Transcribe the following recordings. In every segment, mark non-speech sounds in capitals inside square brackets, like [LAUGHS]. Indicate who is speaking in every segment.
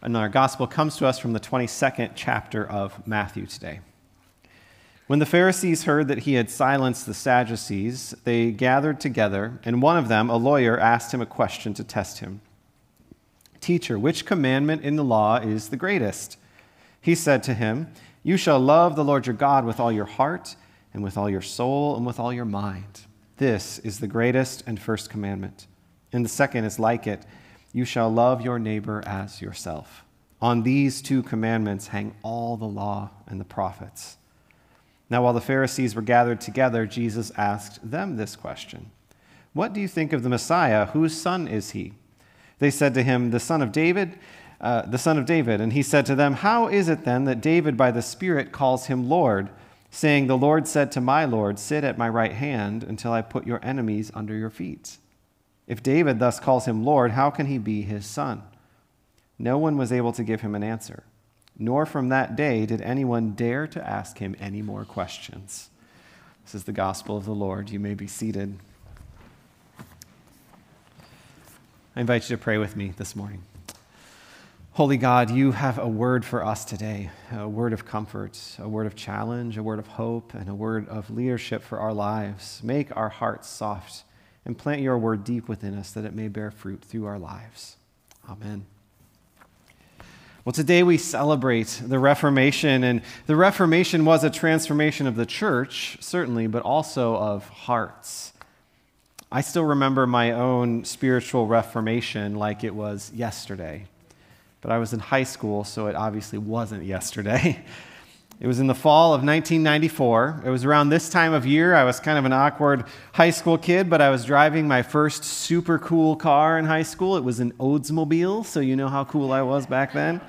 Speaker 1: And our gospel comes to us from the 22nd chapter of Matthew today. When the Pharisees heard that he had silenced the Sadducees, they gathered together, and one of them, a lawyer, asked him a question to test him Teacher, which commandment in the law is the greatest? He said to him, You shall love the Lord your God with all your heart, and with all your soul, and with all your mind. This is the greatest and first commandment. And the second is like it you shall love your neighbor as yourself. On these two commandments hang all the law and the prophets. Now, while the Pharisees were gathered together, Jesus asked them this question What do you think of the Messiah? Whose son is he? They said to him, The son of David. Uh, the son of David. And he said to them, How is it then that David by the Spirit calls him Lord, saying, The Lord said to my Lord, Sit at my right hand until I put your enemies under your feet? If David thus calls him Lord, how can he be his son? No one was able to give him an answer, nor from that day did anyone dare to ask him any more questions. This is the gospel of the Lord. You may be seated. I invite you to pray with me this morning. Holy God, you have a word for us today a word of comfort, a word of challenge, a word of hope, and a word of leadership for our lives. Make our hearts soft and plant your word deep within us that it may bear fruit through our lives. Amen. Well, today we celebrate the Reformation, and the Reformation was a transformation of the church, certainly, but also of hearts. I still remember my own spiritual reformation like it was yesterday. But I was in high school, so it obviously wasn't yesterday. [LAUGHS] It was in the fall of 1994. It was around this time of year. I was kind of an awkward high school kid, but I was driving my first super cool car in high school. It was an Oldsmobile, so you know how cool I was back then.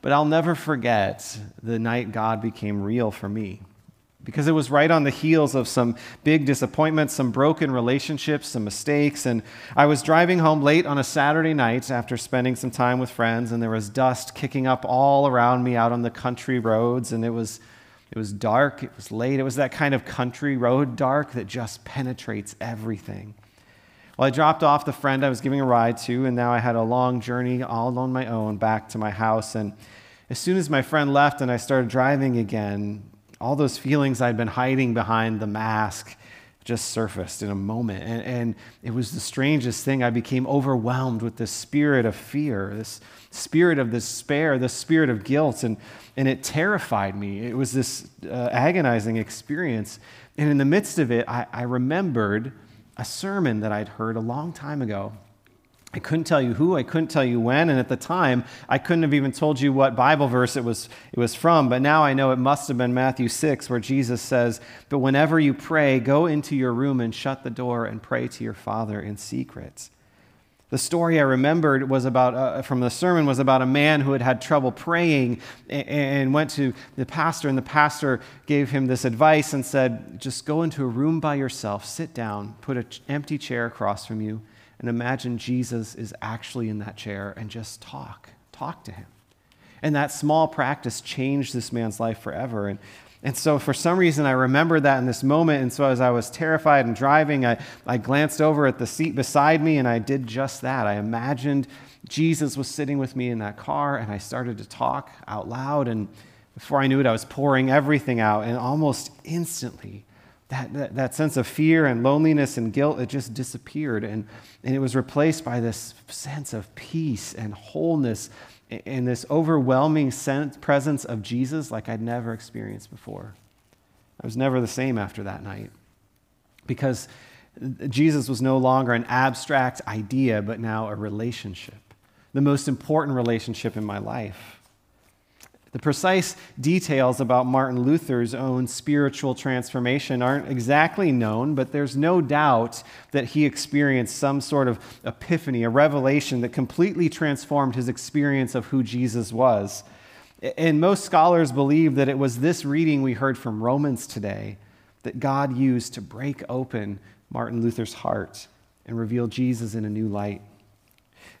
Speaker 1: But I'll never forget the night God became real for me because it was right on the heels of some big disappointments, some broken relationships, some mistakes. And I was driving home late on a Saturday night after spending some time with friends, and there was dust kicking up all around me out on the country roads. And it was, it was dark, it was late. It was that kind of country road dark that just penetrates everything. Well, I dropped off the friend I was giving a ride to, and now I had a long journey all on my own back to my house. And as soon as my friend left and I started driving again, all those feelings I'd been hiding behind the mask just surfaced in a moment. And, and, it was the strangest thing. I became overwhelmed with this spirit of fear, this spirit of despair, this spirit of guilt, and, and it terrified me. It was this uh, agonizing experience. And in the midst of it, I, I remembered a sermon that I'd heard a long time ago I couldn't tell you who, I couldn't tell you when, and at the time, I couldn't have even told you what Bible verse it was, it was from, but now I know it must have been Matthew 6, where Jesus says, But whenever you pray, go into your room and shut the door and pray to your Father in secret. The story I remembered was about, uh, from the sermon was about a man who had had trouble praying and, and went to the pastor, and the pastor gave him this advice and said, Just go into a room by yourself, sit down, put an empty chair across from you and imagine Jesus is actually in that chair and just talk, talk to him. And that small practice changed this man's life forever. And, and so, for some reason, I remember that in this moment. And so, as I was terrified and driving, I, I glanced over at the seat beside me and I did just that. I imagined Jesus was sitting with me in that car and I started to talk out loud. And before I knew it, I was pouring everything out. And almost instantly, that, that, that, sense of fear and loneliness and guilt, it just disappeared. And, and it was replaced by this sense of peace and wholeness and this overwhelming sense, presence of Jesus like I'd never experienced before. I was never the same after that night because Jesus was no longer an abstract idea, but now a relationship, the most important relationship in my life. The precise details about Martin Luther's own spiritual transformation aren't exactly known, but there's no doubt that he experienced some sort of epiphany, a revelation that completely transformed his experience of who Jesus was. And most scholars believe that it was this reading we heard from Romans today that God used to break open Martin Luther's heart and reveal Jesus in a new light.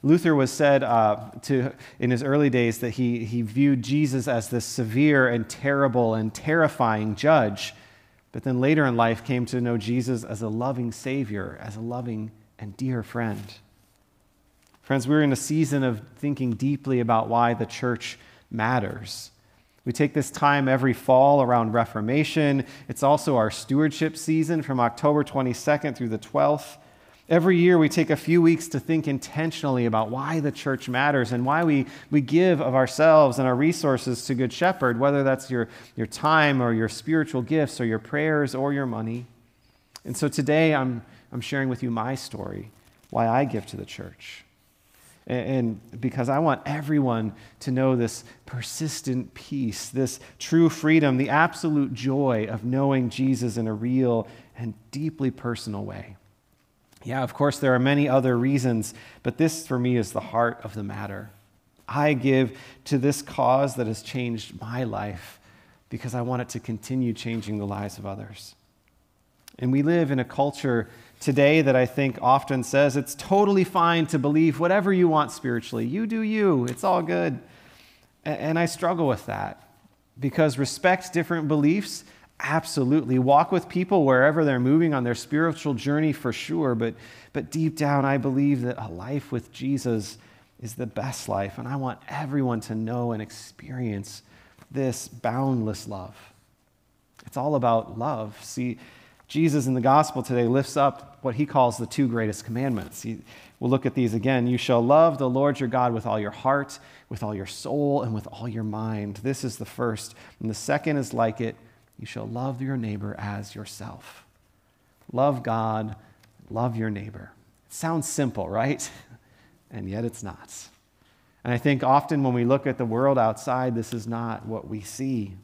Speaker 1: Luther was said uh, to, in his early days that he, he viewed Jesus as this severe and terrible and terrifying judge, but then later in life came to know Jesus as a loving Savior, as a loving and dear friend. Friends, we're in a season of thinking deeply about why the church matters. We take this time every fall around Reformation. It's also our stewardship season from October 22nd through the 12th. Every year, we take a few weeks to think intentionally about why the church matters and why we, we give of ourselves and our resources to Good Shepherd, whether that's your, your time or your spiritual gifts or your prayers or your money. And so today, I'm, I'm sharing with you my story, why I give to the church. And, and because I want everyone to know this persistent peace, this true freedom, the absolute joy of knowing Jesus in a real and deeply personal way. Yeah, of course, there are many other reasons, but this for me is the heart of the matter. I give to this cause that has changed my life because I want it to continue changing the lives of others. And we live in a culture today that I think often says it's totally fine to believe whatever you want spiritually. You do you, it's all good. And I struggle with that because respect different beliefs Absolutely. Walk with people wherever they're moving on their spiritual journey for sure. But, but deep down, I believe that a life with Jesus is the best life. And I want everyone to know and experience this boundless love. It's all about love. See, Jesus in the gospel today lifts up what he calls the two greatest commandments. He, we'll look at these again. You shall love the Lord your God with all your heart, with all your soul, and with all your mind. This is the first. And the second is like it you shall love your neighbor as yourself. Love God, love your neighbor. It sounds simple, right? [LAUGHS] And yet it's not. And I think often when we look at the world outside, this is not what we see.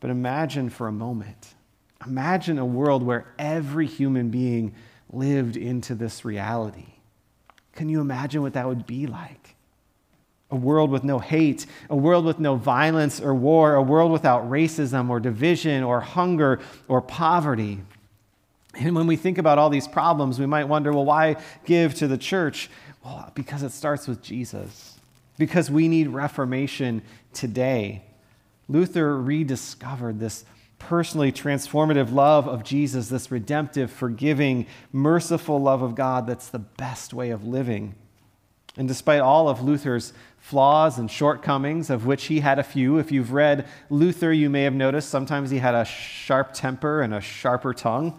Speaker 1: But imagine for a moment, imagine a world where every human being lived into this reality. Can you imagine what that would be like? A world with no hate, a world with no violence or war, a world without racism or division or hunger or poverty. And when we think about all these problems, we might wonder, well, why give to the church? Well, because it starts with Jesus, because we need reformation today. Luther rediscovered this personally transformative love of Jesus, this redemptive, forgiving, merciful love of God that's the best way of living. And despite all of Luther's flaws and shortcomings, of which he had a few. If you've read Luther, you may have noticed sometimes he had a sharp temper and a sharper tongue.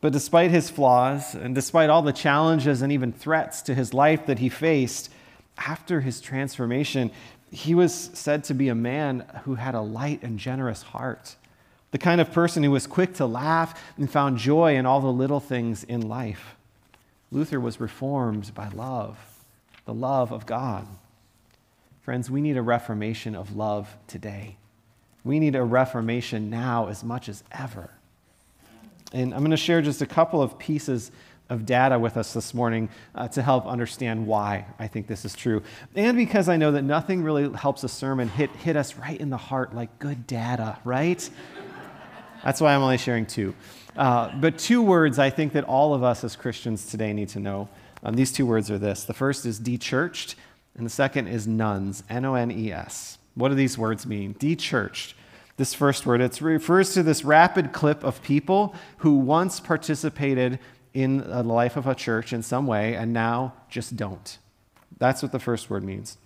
Speaker 1: But despite his flaws, and despite all the challenges and even threats to his life that he faced, after his transformation, he was said to be a man who had a light and generous heart, the kind of person who was quick to laugh and found joy in all the little things in life. Luther was reformed by love, the love of God. Friends, we need a reformation of love today. We need a reformation now as much as ever. And I'm going to share just a couple of pieces of data with us this morning uh, to help understand why I think this is true. And because I know that nothing really helps a sermon hit, hit us right in the heart like good data, right? That's why I'm only sharing two. Uh, but two words I think that all of us as Christians today need to know. Um, these two words are this the first is dechurched, and the second is nones, N O N E S. What do these words mean? Dechurched. This first word, it refers to this rapid clip of people who once participated in the life of a church in some way and now just don't. That's what the first word means.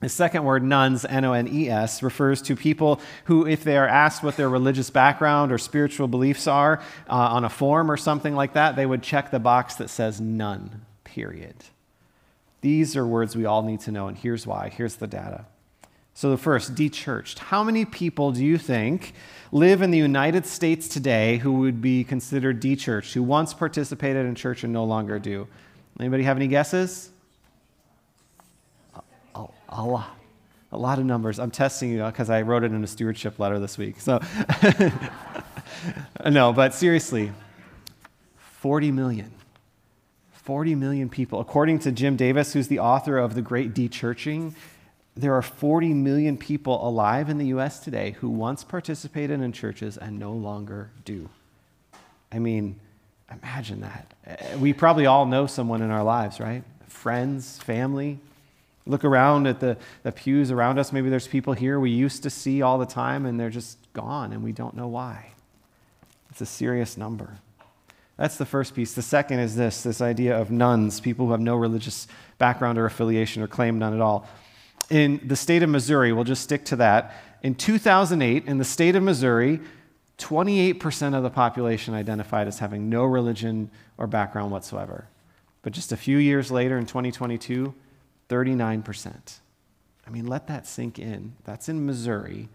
Speaker 1: The second word, nones, N O N E S, refers to people who, if they are asked what their religious background or spiritual beliefs are uh, on a form or something like that, they would check the box that says none, period. These are words we all need to know, and here's why. Here's the data. So, the first, dechurched. How many people do you think live in the United States today who would be considered dechurched, who once participated in church and no longer do? Anybody have any guesses? A, a, lot. A lot of numbers. I'm testing you uh, because I wrote it in a stewardship letter this week. So, [LAUGHS] no, but seriously, 40 million. 40 million people. According to Jim Davis, who's the author of The Great Dechurching, there are 40 million people alive in the US today who once participated in churches and no longer do. I mean, imagine that. Uh, we probably all know someone in our lives, right? Friends, family. Look around at the, the pews around us. Maybe there's people here we used to see all the time and they're just gone and we don't know why. It's a serious number. That's the first piece. The second is this this idea of nones, people who have no religious background or affiliation or claim none at all. In the state of Missouri, we'll just stick to that. In 2008, in the state of Missouri, 28% of the population identified as having no religion or background whatsoever. But just a few years later, in 2022, 39%. I mean, let that sink in. That's in Missouri.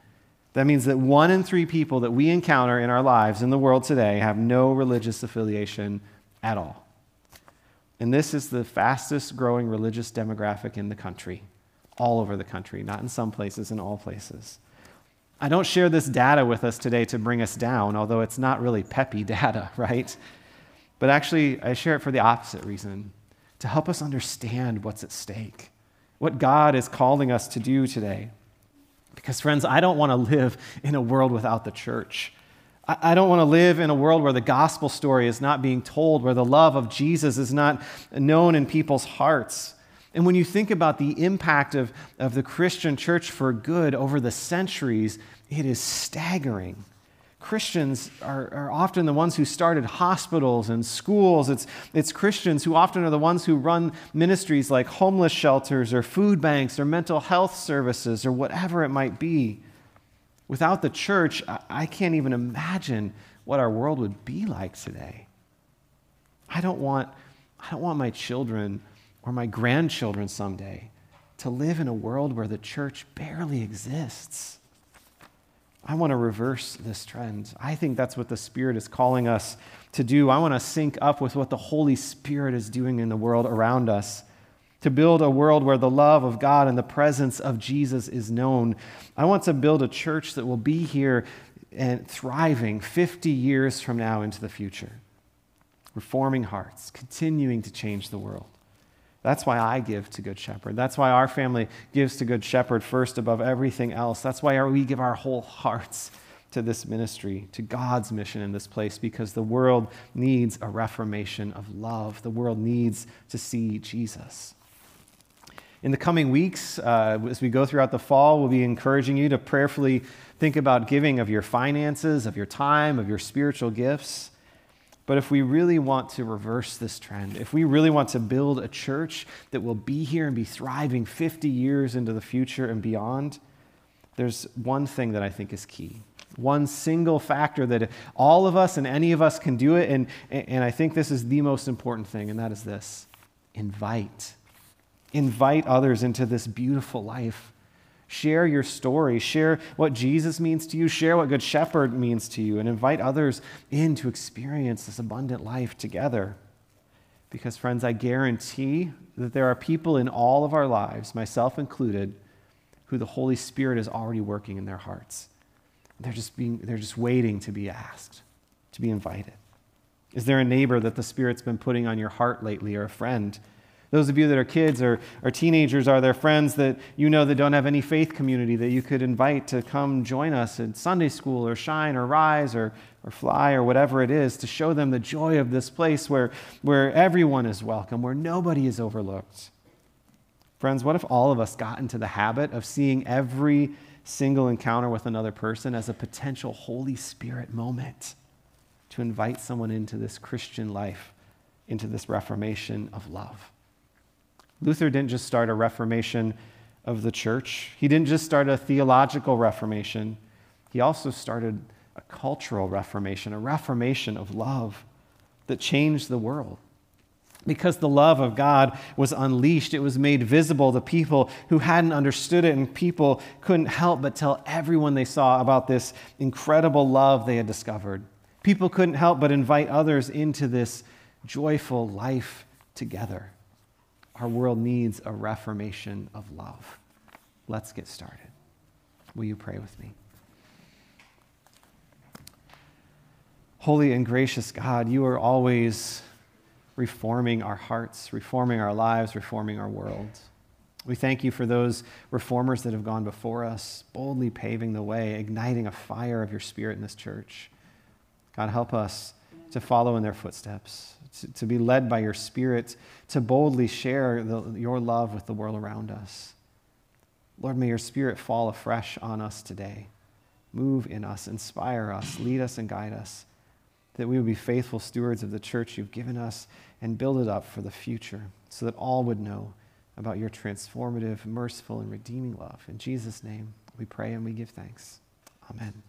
Speaker 1: That means that one in three people that we encounter in our lives in the world today have no religious affiliation at all. And this is the fastest growing religious demographic in the country, all over the country, not in some places, in all places. I don't share this data with us today to bring us down, although it's not really peppy [LAUGHS] data, right? But actually, I share it for the opposite reason to help us understand what's at stake, what God is calling us to do today. Because, friends, I don't want to live in a world without the church. I don't want to live in a world where the gospel story is not being told, where the love of Jesus is not known in people's hearts. And when you think about the impact of, of the Christian church for good over the centuries, it is staggering. Christians are, are, often the ones who started hospitals and schools. It's, it's Christians who often are the ones who run ministries like homeless shelters or food banks or mental health services or whatever it might be. Without the church, I, I can't even imagine what our world would be like today. I don't want, I don't want my children or my grandchildren someday to live in a world where the church barely exists. I want to reverse this trend. I think that's what the Spirit is calling us to do. I want to sync up with what the Holy Spirit is doing in the world around us, to build a world where the love of God and the presence of Jesus is known. I want to build a church that will be here and thriving 50 years from now into the future, reforming hearts, continuing to change the world. That's why I give to Good Shepherd. That's why our family gives to Good Shepherd first above everything else. That's why we give our whole hearts to this ministry, to God's mission in this place, because the world needs a reformation of love. The world needs to see Jesus. In the coming weeks, uh, as we go throughout the fall, we'll be encouraging you to prayerfully think about giving of your finances, of your time, of your spiritual gifts. But if we really want to reverse this trend, if we really want to build a church that will be here and be thriving 50 years into the future and beyond, there's one thing that I think is key. One single factor that all of us and any of us can do it. And, and I think this is the most important thing, and that is this invite. Invite others into this beautiful life Share your story. Share what Jesus means to you. Share what Good Shepherd means to you. And invite others in to experience this abundant life together. Because, friends, I guarantee that there are people in all of our lives, myself included, who the Holy Spirit is already working in their hearts. They're just, being, they're just waiting to be asked, to be invited. Is there a neighbor that the Spirit's been putting on your heart lately, or a friend? Those of you that are kids or, or teenagers, are there friends that you know that don't have any faith community that you could invite to come join us at Sunday school or Shine or Rise or, or Fly or whatever it is to show them the joy of this place where, where everyone is welcome, where nobody is overlooked? Friends, what if all of us got into the habit of seeing every single encounter with another person as a potential Holy Spirit moment to invite someone into this Christian life, into this reformation of love? Luther didn't just start a reformation of the church, he didn't just start a theological reformation, he also started a cultural reformation, a reformation of love that changed the world. Because the love of God was unleashed, it was made visible to people who hadn't understood it, and people couldn't help but tell everyone they saw about this incredible love they had discovered. People couldn't help but invite others into this joyful life together. Our world needs a reformation of love. Let's get started. Will you pray with me? Holy and gracious God, you are always reforming our hearts, reforming our lives, reforming our world. We thank you for those reformers that have gone before us, boldly paving the way, igniting a fire of your spirit in this church. God, help us to follow in their footsteps to, to be led by your Spirit, to boldly share the, your love with the world around us. Lord, may your Spirit fall afresh on us today. Move in us, inspire us, lead us, and guide us. that we would be faithful stewards of the church you've given us and build it up for the future so that all would know about your transformative, merciful, and redeeming love. In Jesus' name, we pray and we give thanks. Amen.